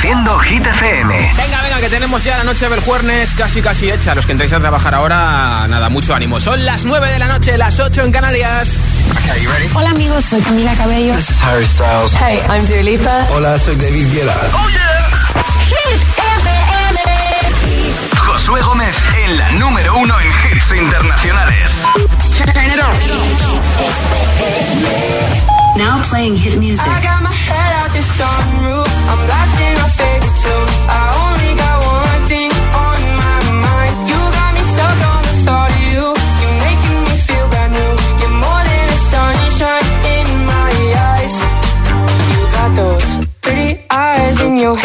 Produciendo Hit FM. Venga, venga, que tenemos ya la noche del jueves casi, casi hecha. Los que entréis a trabajar ahora, nada, mucho ánimo. Son las 9 de la noche, las 8 en Canarias. Okay, you ready? Hola, amigos, soy Camila Cabello. This is Harry Styles. Hey, I'm Dua Lipa. Hola, soy David Guetta. ¡Oh, yeah! Hit FM. Josué Gómez en la número uno en hits internacionales. Turn it on. Now playing hit music. I got my head out the sunroof. I'm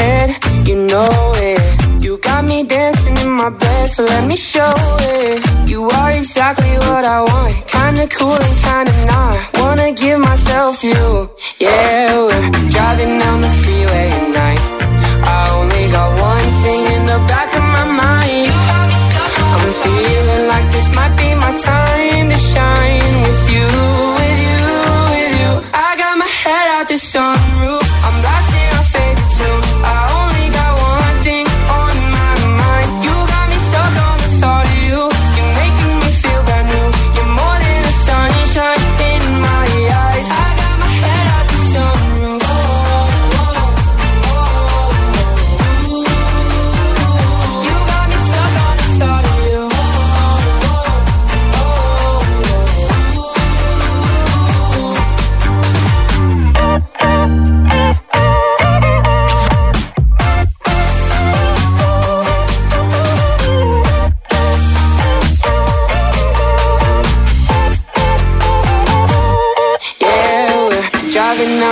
head, you know it. You got me dancing in my bed, so let me show it. You are exactly what I want, kinda cool and kinda not. Wanna give myself to you, yeah. We're driving down the freeway at night. I only got one thing in the back of my mind. I'm feeling like this might be my time.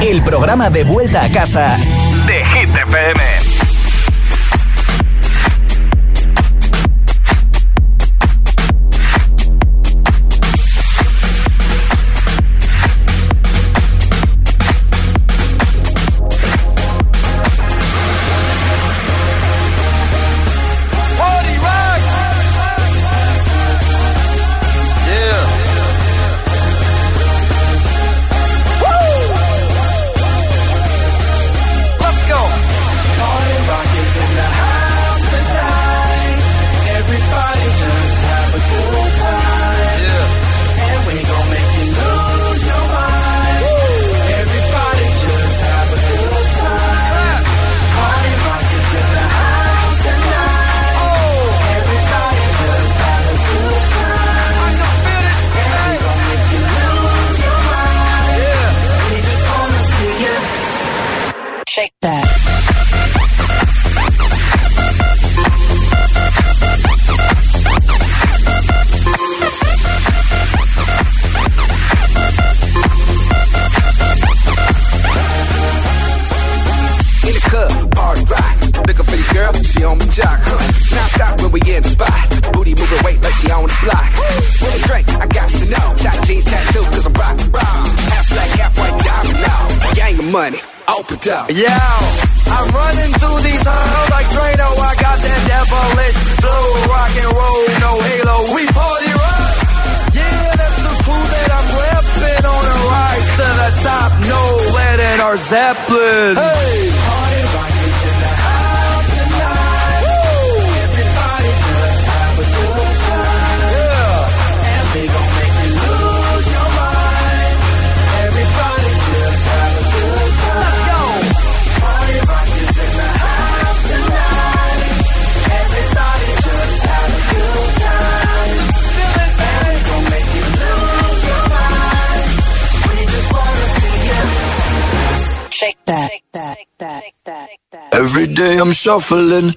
El programa de vuelta a casa de Hit FM. shuffling.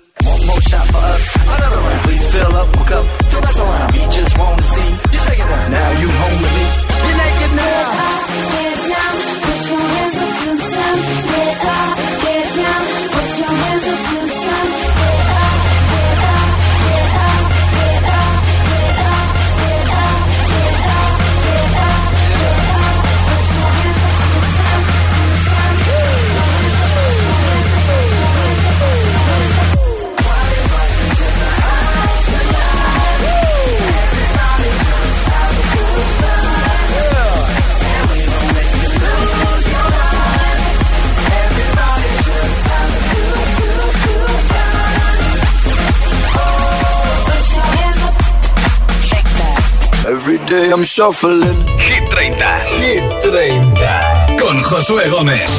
I'm shuffling. Hit 30. Hit 30. Con Josué Gómez.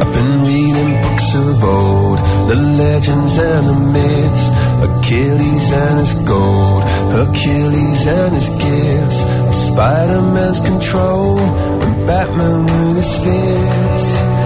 I've been reading books of old, the legends and the myths, Achilles and his gold, Hercules and his gifts, Spider-Man's control, and Batman with his fists.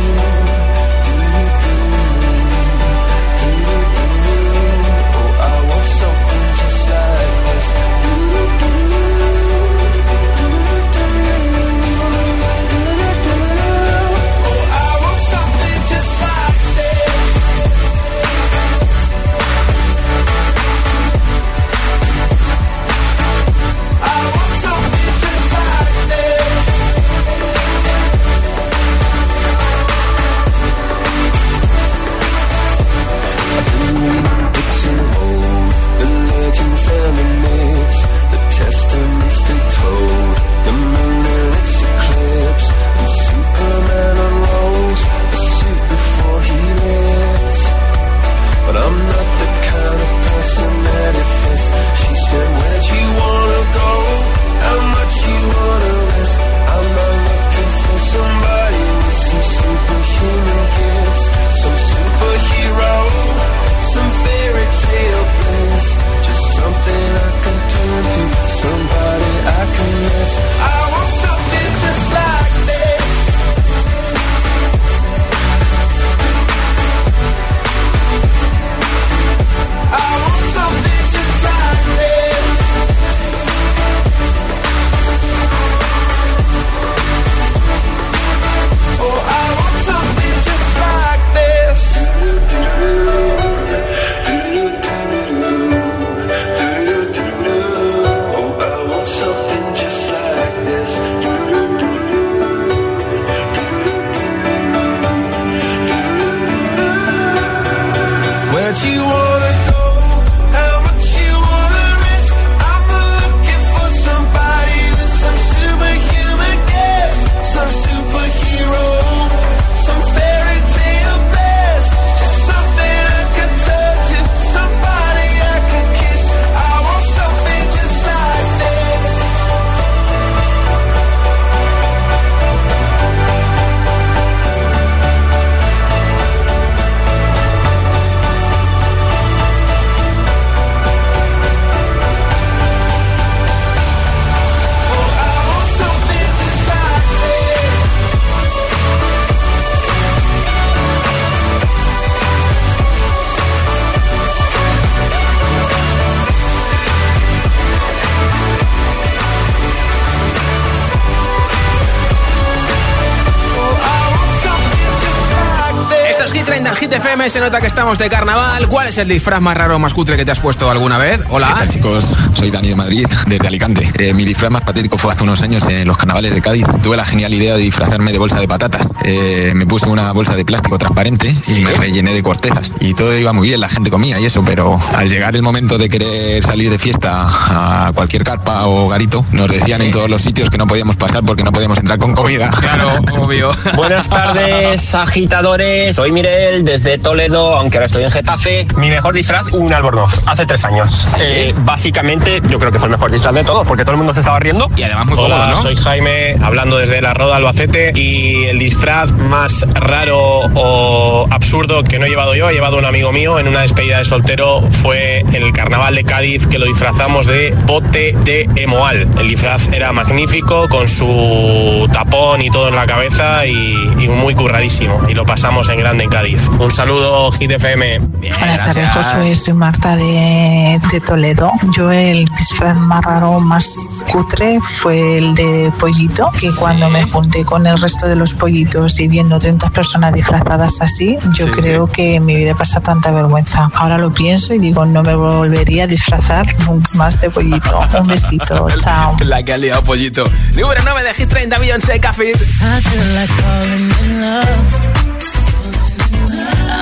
FM se nota que estamos de carnaval. ¿Cuál es el disfraz más raro o más cutre que te has puesto alguna vez? Hola. ¿Qué tal chicos? Soy Dani de Madrid, desde Alicante. Eh, mi disfraz más patético fue hace unos años en los carnavales de Cádiz. Tuve la genial idea de disfrazarme de bolsa de patatas. Eh, me puse una bolsa de plástico transparente y me rellené de cortezas. Y todo iba muy bien, la gente comía y eso, pero al llegar el momento de querer salir de fiesta a cualquier carpa o garito, nos decían en todos los sitios que no podíamos pasar porque no podíamos entrar con comida. Claro, obvio. Buenas tardes, agitadores. Soy Mirel desde Toledo, aunque ahora estoy en Getafe. Mi mejor disfraz, un albornoz, hace tres años. Eh, básicamente, yo creo que fue el mejor disfraz de todos, porque todo el mundo se estaba riendo. Y además muy Hola, cómodo, ¿no? soy Jaime, hablando desde la Roda Albacete. Y el disfraz más raro o absurdo que no he llevado yo, he llevado un amigo mío en una despedida de soltero, fue en el carnaval de Cádiz, que lo disfrazamos de bote de Emoal. El disfraz era magnífico, con su tapón y todo en la cabeza y, y muy curradísimo. Y lo pasamos en grande en Cádiz. Un saludo, Hit FM. Buenas tardes, Josué. Soy Marta de, de Toledo. Yo el disfraz más raro, más cutre fue el de pollito, que cuando me junté con el resto de los pollitos y viendo 30 personas disfrazadas así, yo Sí. creo que en mi vida pasa tanta vergüenza. Ahora lo pienso y digo, no me volvería a disfrazar nunca más de pollito. Un besito, chao. La que ha liado pollito. Número 9 de Hit 30, Beyoncé, Café. I feel like.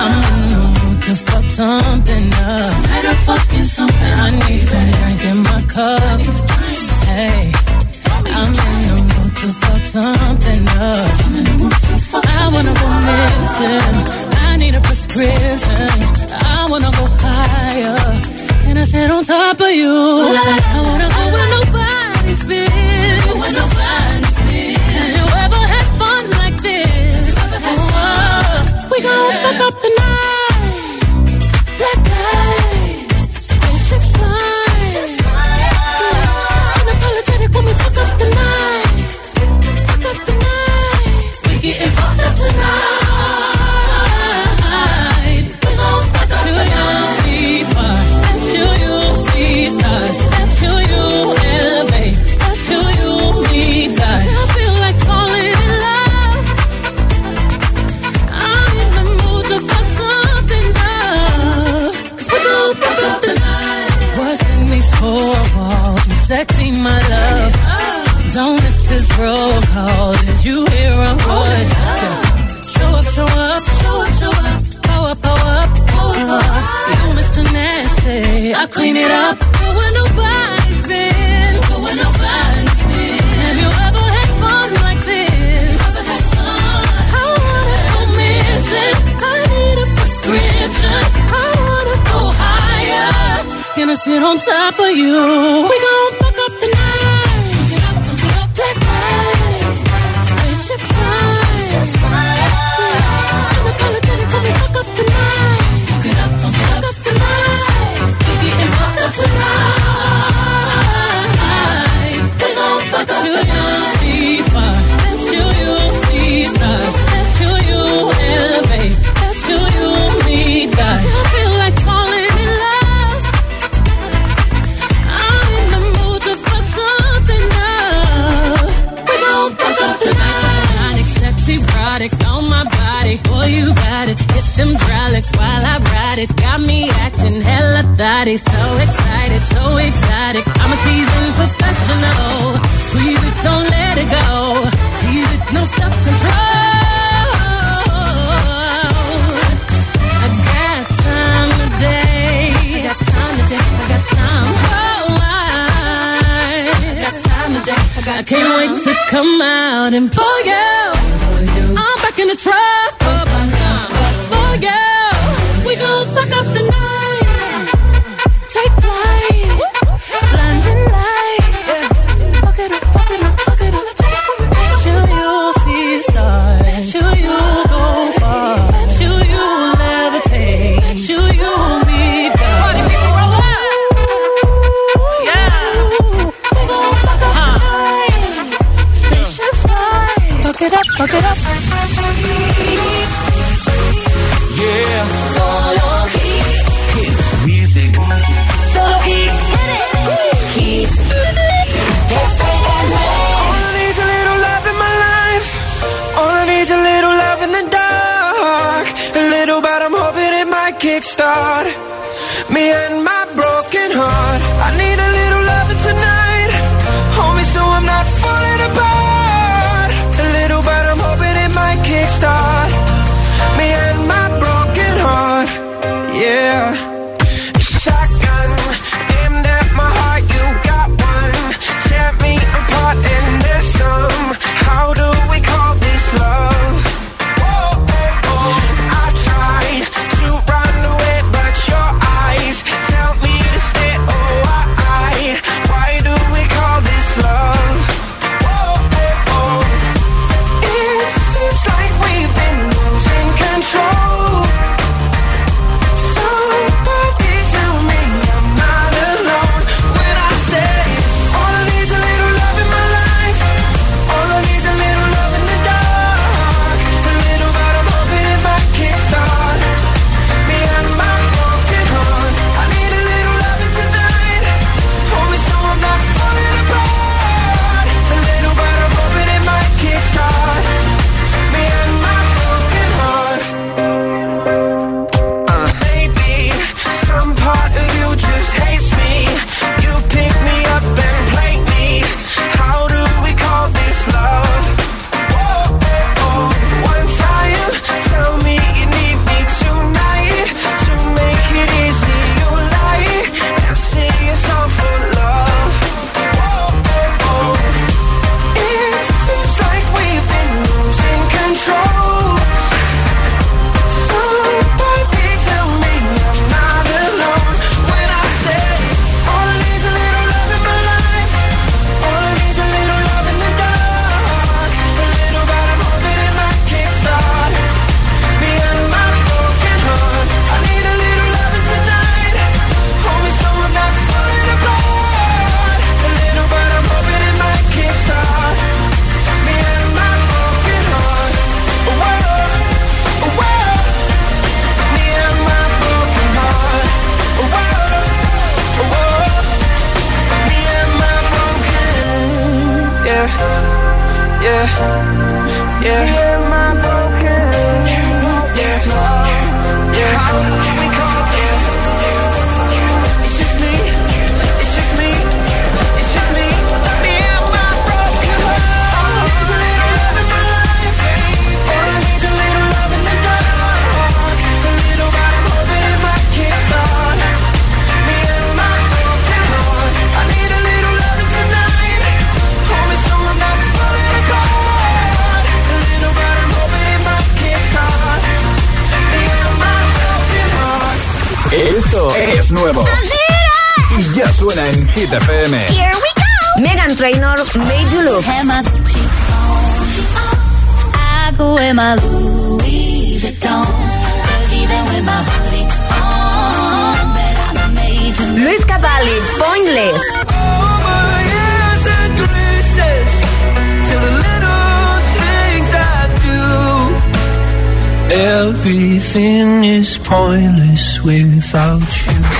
I'm in the mood to fuck something up. Better fucking something. I need some drink in my cup. Hey, I'm in the mood to fuck something up. I'm in the mood to fuck I wanna go missing. I need a prescription. I wanna go higher. Can I sit on top of you? I wanna go where nobody's been. We gon' fuck up the night. Roll call. Did you hear a word? Show up, show up, show up, show up. Pow up, pow up, uh-huh. pow up. You Mr. Nasty. I clean it up. Go where nobody's been. Go where nobody's been. Have you ever had fun like this? I wanna go missing. I need a prescription. I wanna go higher. Gonna sit on top of you. We gon'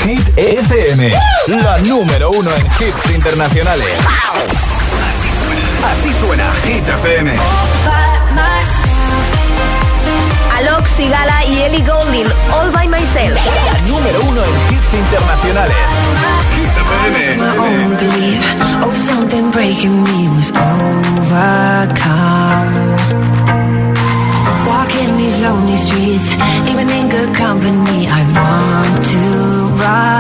Hit FM, la número uno en hits internacionales. Así suena Hit FM. Alox Sigala y Ellie Golding, All by Myself. La número uno en hits internacionales. Hit FM. lonely streets. Even in good company I want to ride.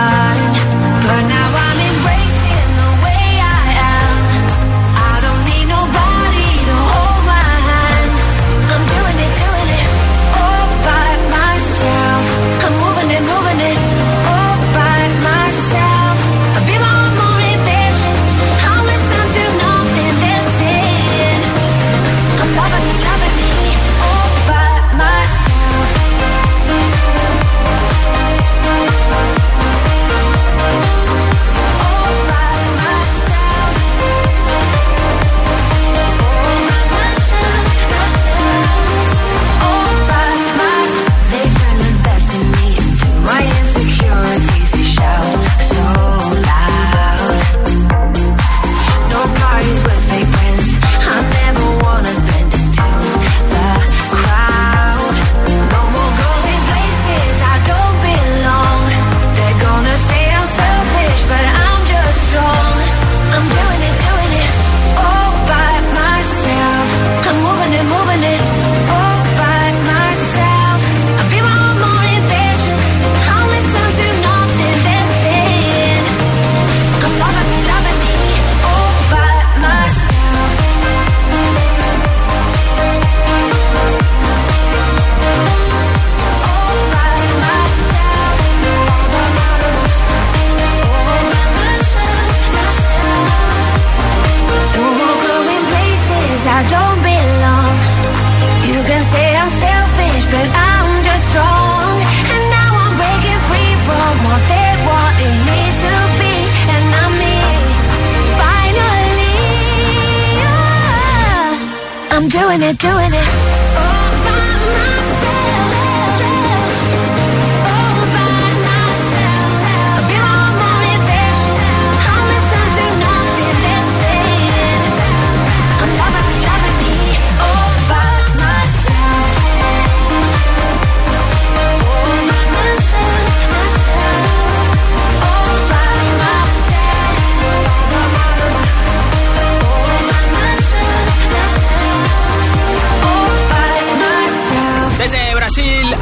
Doing it, doing it.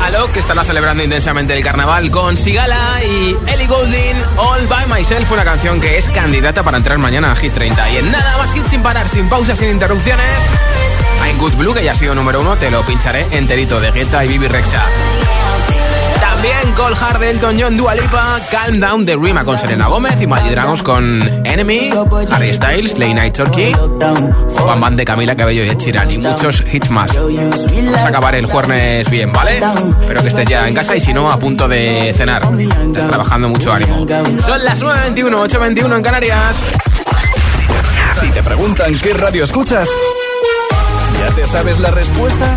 Que estará celebrando intensamente el carnaval con Sigala y Ellie Goulding, All By Myself, una canción que es candidata para entrar mañana a Hit 30. Y en nada más hit sin parar, sin pausas, sin interrupciones, I'm Good Blue, que ya ha sido número uno, te lo pincharé enterito de Guetta y Bibi Rexa. También Cold Hard Elton John, Dua Lipa, Calm Down de Rima con Selena Gómez y Magic Dragons con Enemy, Harry Styles, Late Night Turkey, Juan Band de Camila Cabello y Ed Sheeran muchos hits más. Vamos a acabar el jueves bien, ¿vale? Espero que estés ya en casa y si no, a punto de cenar. Estás trabajando mucho ánimo. Son las 9.21, 8.21 en Canarias. Si te preguntan qué radio escuchas, ¿ya te sabes la respuesta?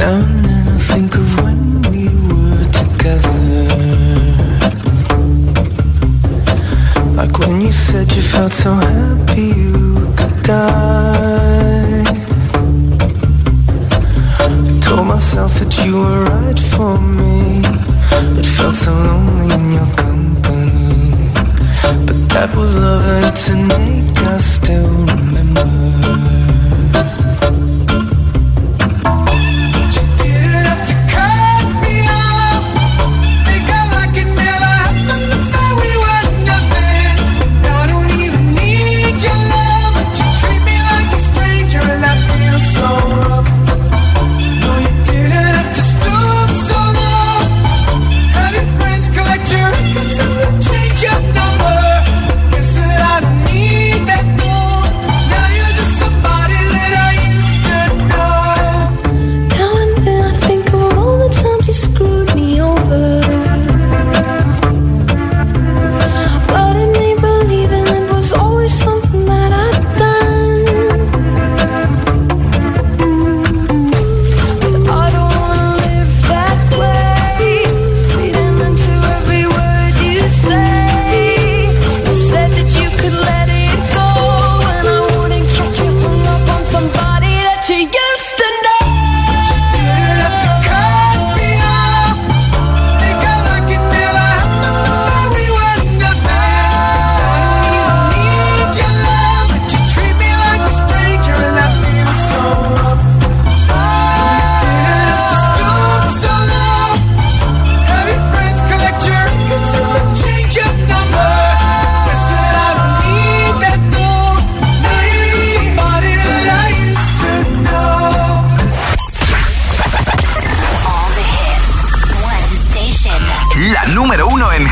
Now and then I think of when we were together. Like when you said you felt so happy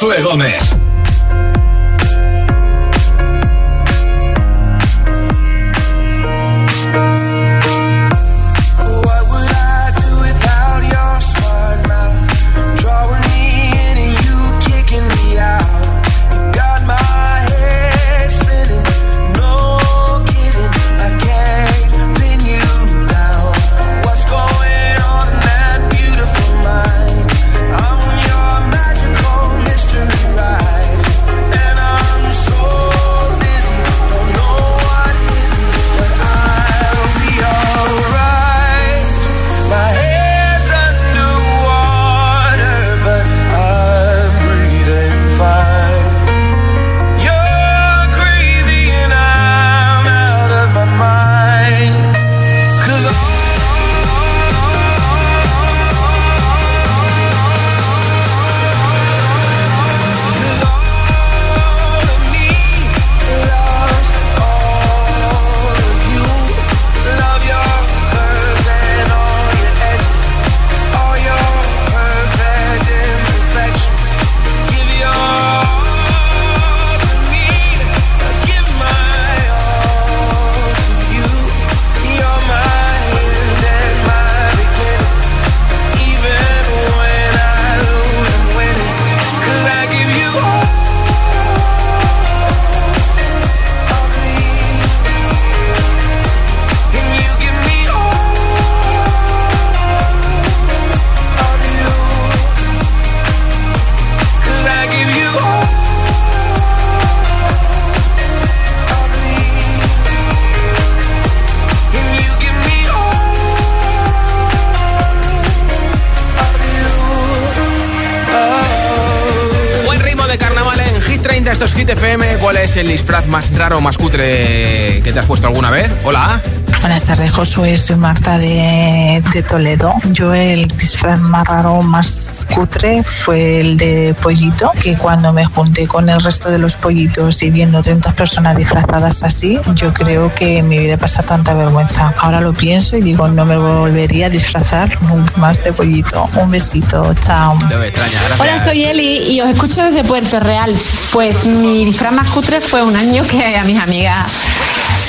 Josué Gómez. Disfraz más raro, más cutre que te has puesto alguna vez? Hola. Buenas tardes, Josué. Soy Marta de, de Toledo. Yo el disfraz más raro, más cutre fue el de pollito, que cuando me junté con el resto de los pollitos y viendo 30 personas disfrazadas así, yo creo que en mi vida pasa tanta vergüenza. Ahora lo pienso y digo, no me volvería a disfrazar nunca más de pollito. Un besito, chao. No extraña. Hola, soy Eli y os escucho desde Puerto Real. Pues mi disfraz más cutre fue un año que a mis amigas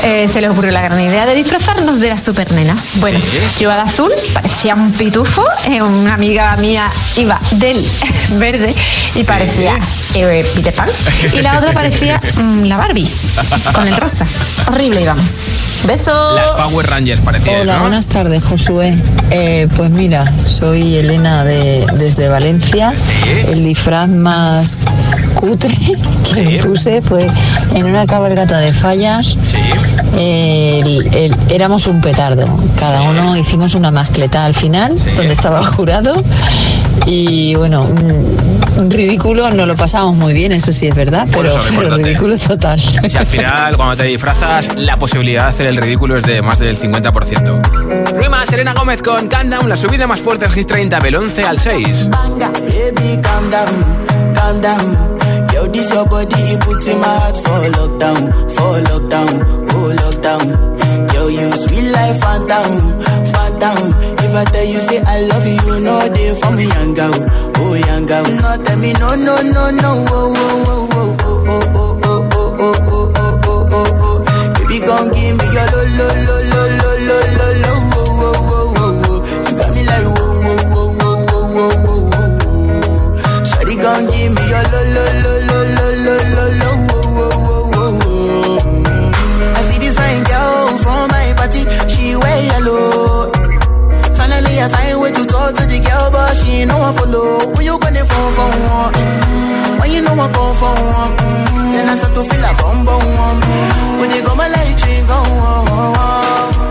eh, se les ocurrió la gran idea de disfrazarnos de las supernenas. Bueno, yo iba de azul, parecía un pitufo, eh, una amiga mía iba del verde y parecía eh, Peter Pan, y la otra parecía mm, la Barbie, con el rosa. Horrible íbamos. Besos. Las Power Rangers parecían, Hola, ¿no? buenas tardes, Josué. Eh, pues mira, soy Elena de, desde Valencia. El disfraz más cutre que me puse fue en una cabalgata de fallas. el- el- éramos un petardo. Cada uno hicimos una mascleta al final, donde estaba el jurado. Y bueno, un, un ridículo, no lo pasamos muy bien, eso sí es verdad, Por pero, eso pero ridículo total. Si al final, cuando te disfrazas, la posibilidad de hacer el ridículo es de más del 50%. Rima, Serena Gómez con Countdown, la subida más fuerte del Hit 30 del 11 al 6. Baby, calm down, calm down. Yo, this your body, it puts in my heart for lockdown, for lockdown, oh lockdown. Yo, you sweet life, phantom, phantom. If I tell you say I love you, you know they for me, young girl, oh young girl. No, tell me no, no, no, no, oh, oh, oh, oh, oh, oh, oh, oh, oh, oh, oh, oh, oh, oh, oh. Gon' give me your lo, lo, lo, lo, lo, lo, lo, lo, oh, oh, oh, oh, oh. You got me like whoa, whoa, whoa, whoa, whoa, whoa, whoa. Shawty gon' give me your lo lo lo she no one follow. Who you gonna phone for? One? When you know I come for one, then I start to feel a bum bum. When you go my light, you go.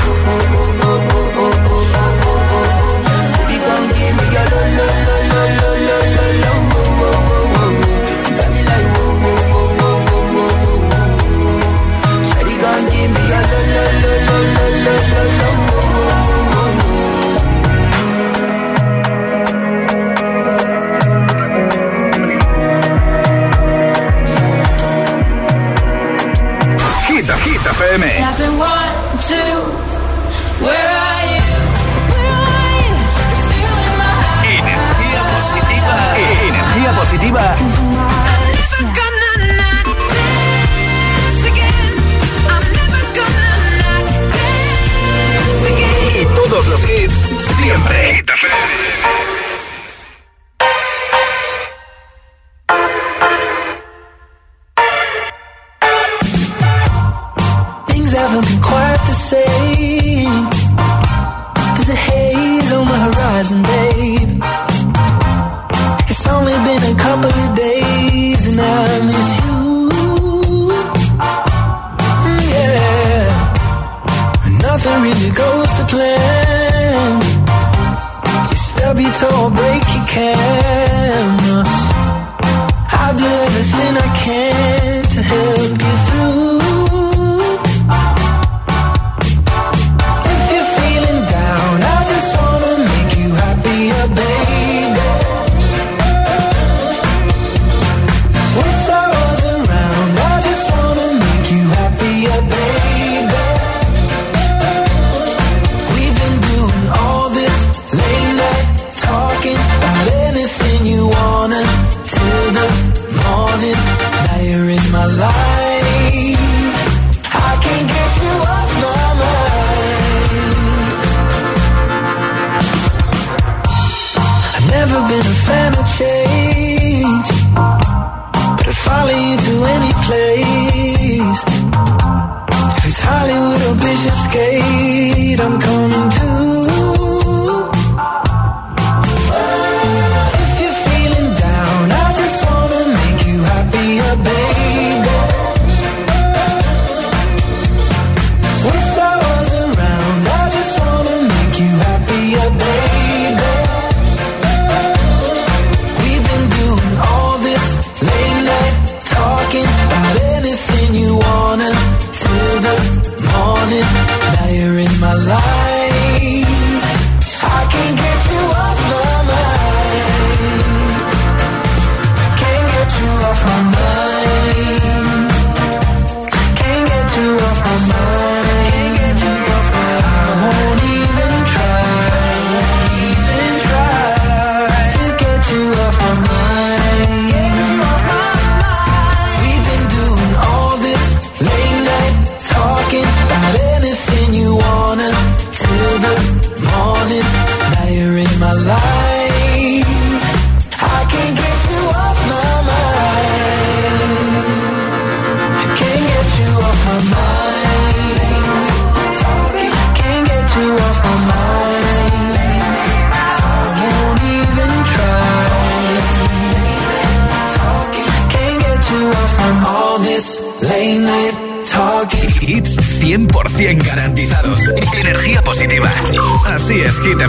never change. But I'd follow you to any place. If it's Hollywood or Bishop's Gate, I'm coming. Así es, Hit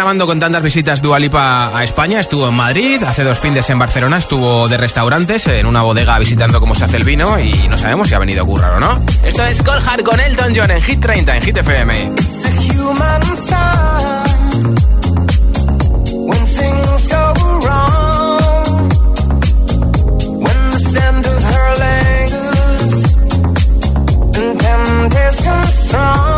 grabando con tantas visitas Dualipa a España. Estuvo en Madrid, hace dos fines en Barcelona, estuvo de restaurantes en una bodega visitando cómo se hace el vino y no sabemos si ha venido a currar o no. Esto es Colhard con Elton John en Hit 30 en Hit FM. strong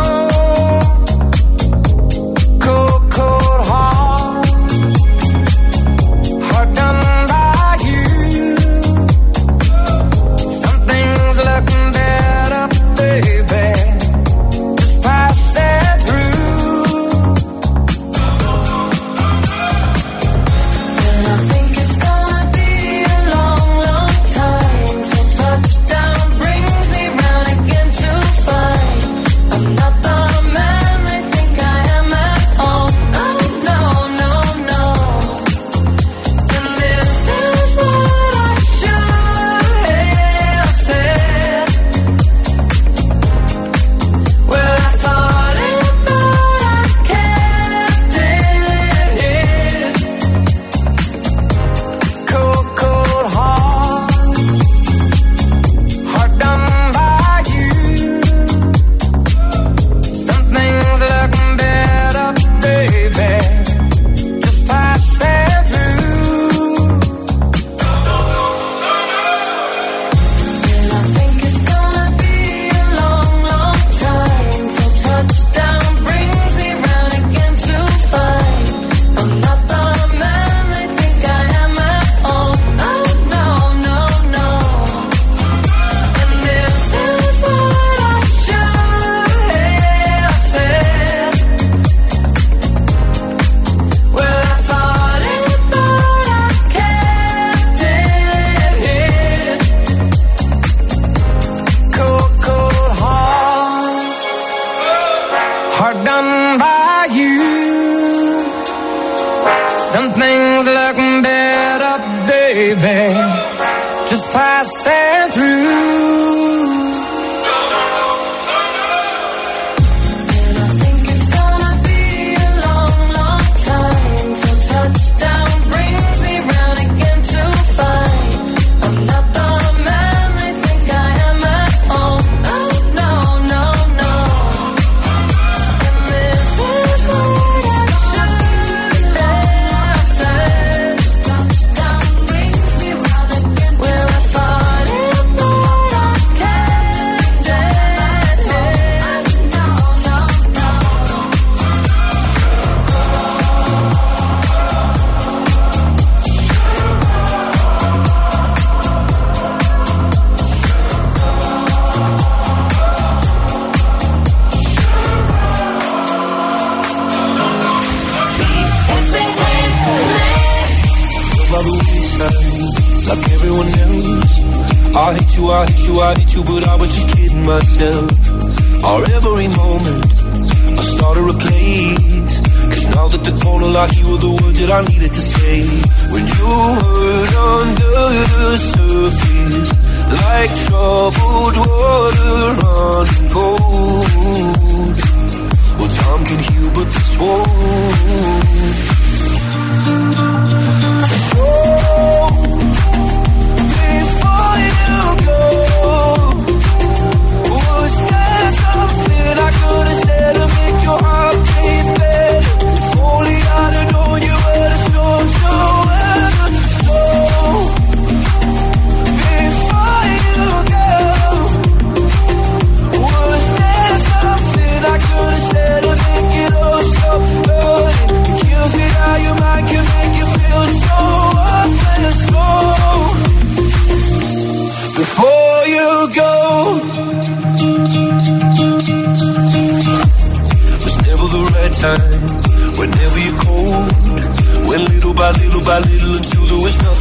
but I was just kidding myself.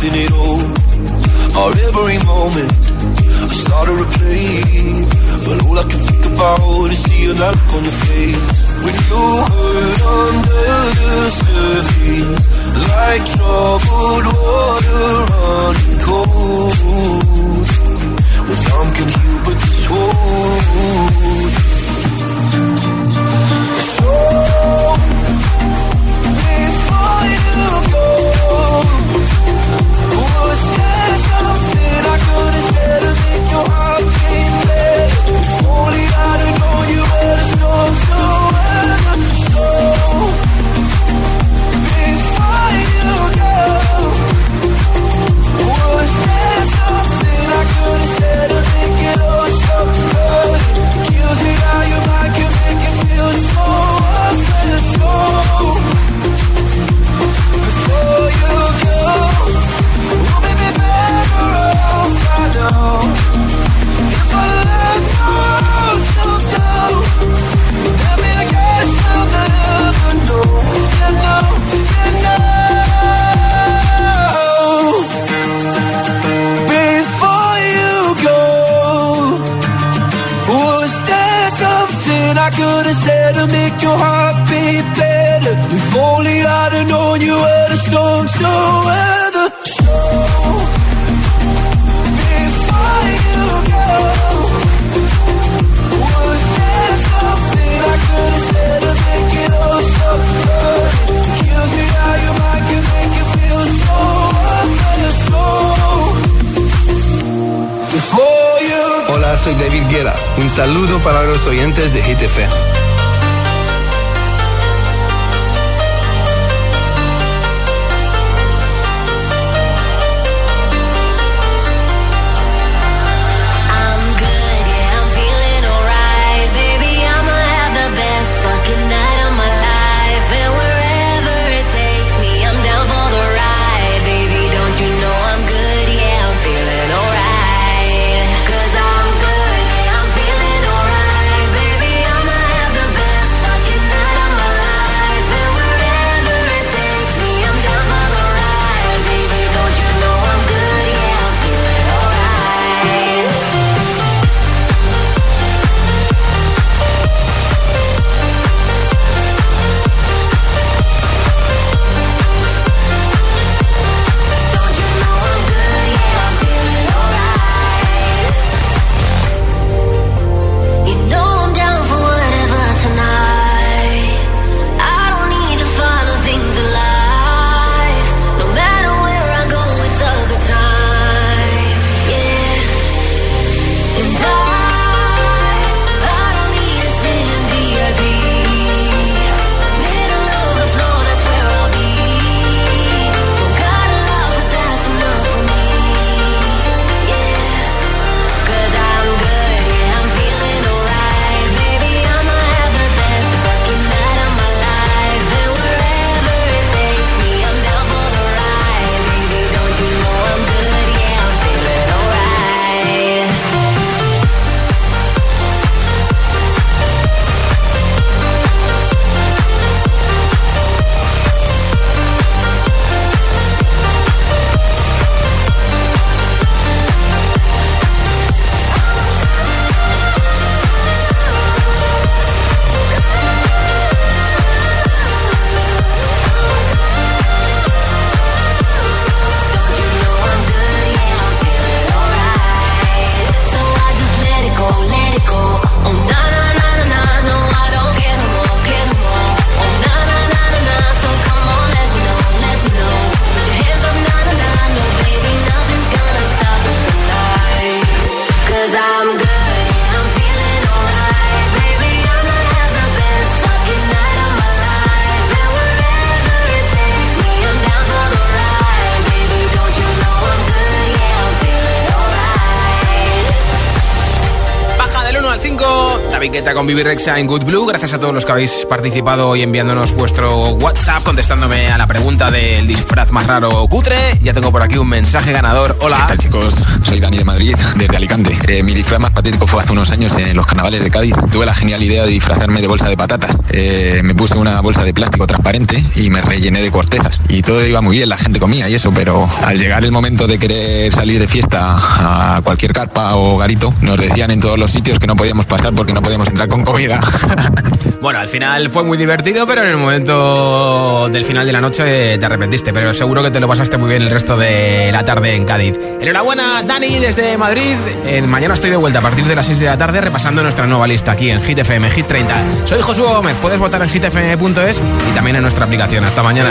nothing at all. Our every moment, I start to replay. But all I can think about is seeing that look on your face. When you hurt under the surface, like troubled water running cold. Well, some can heal, but this won't. So, before you go. close to would have said to make your heart beat better. If only I'd have known you were the stone so soy David Guerra. Un saludo para los oyentes de GTF. Con Vivi Rexa en Good Blue. Gracias a todos los que habéis participado y enviándonos vuestro WhatsApp contestándome a la pregunta del disfraz más raro cutre. Ya tengo por aquí un mensaje ganador. Hola. ¿Qué chicos? Soy Dani de Madrid, desde Alicante. Eh, mi disfraz más patético fue hace unos años en los carnavales de Cádiz. Tuve la genial idea de disfrazarme de bolsa de patatas. Eh, me puse una bolsa de plástico transparente y me rellené de cortezas. Y todo iba muy bien, la gente comía y eso, pero al llegar el momento de querer salir de fiesta a cualquier carpa o garito, nos decían en todos los sitios que no podíamos pasar porque no podíamos entrar con comida. Bueno, al final fue muy divertido, pero en el momento del final de la noche te arrepentiste. Pero seguro que te lo pasaste muy bien el resto de la tarde en Cádiz. Enhorabuena, Dani, desde Madrid. En mañana estoy de vuelta a partir de las 6 de la tarde repasando nuestra nueva lista aquí en Hit FM, Hit 30. Soy Josué Gómez, puedes votar en hitfm.es y también en nuestra aplicación. Hasta mañana.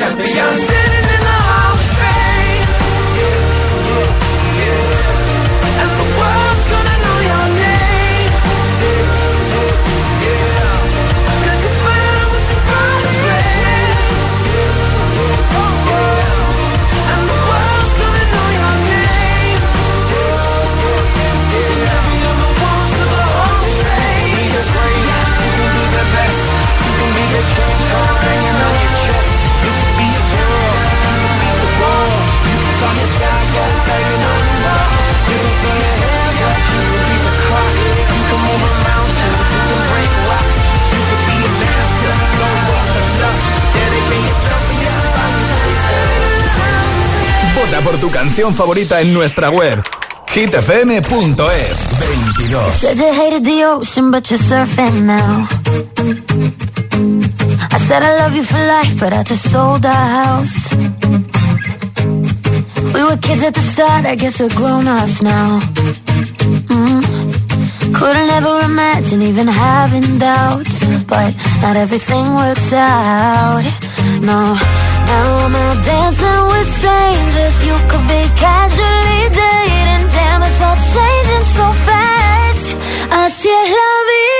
champion. Canción favorita en nuestra web hitfm.es 22. Said you hated the ocean, but you're surfing now. I said I love you for life, but I just sold our house. We were kids at the start, I guess we're grown ups now. Mm. Couldn't ever imagine even having doubts, but not everything works out. No, I'm out dancing with strangers. You could be casually dating, damn, it's all changing so fast. Así es la vida,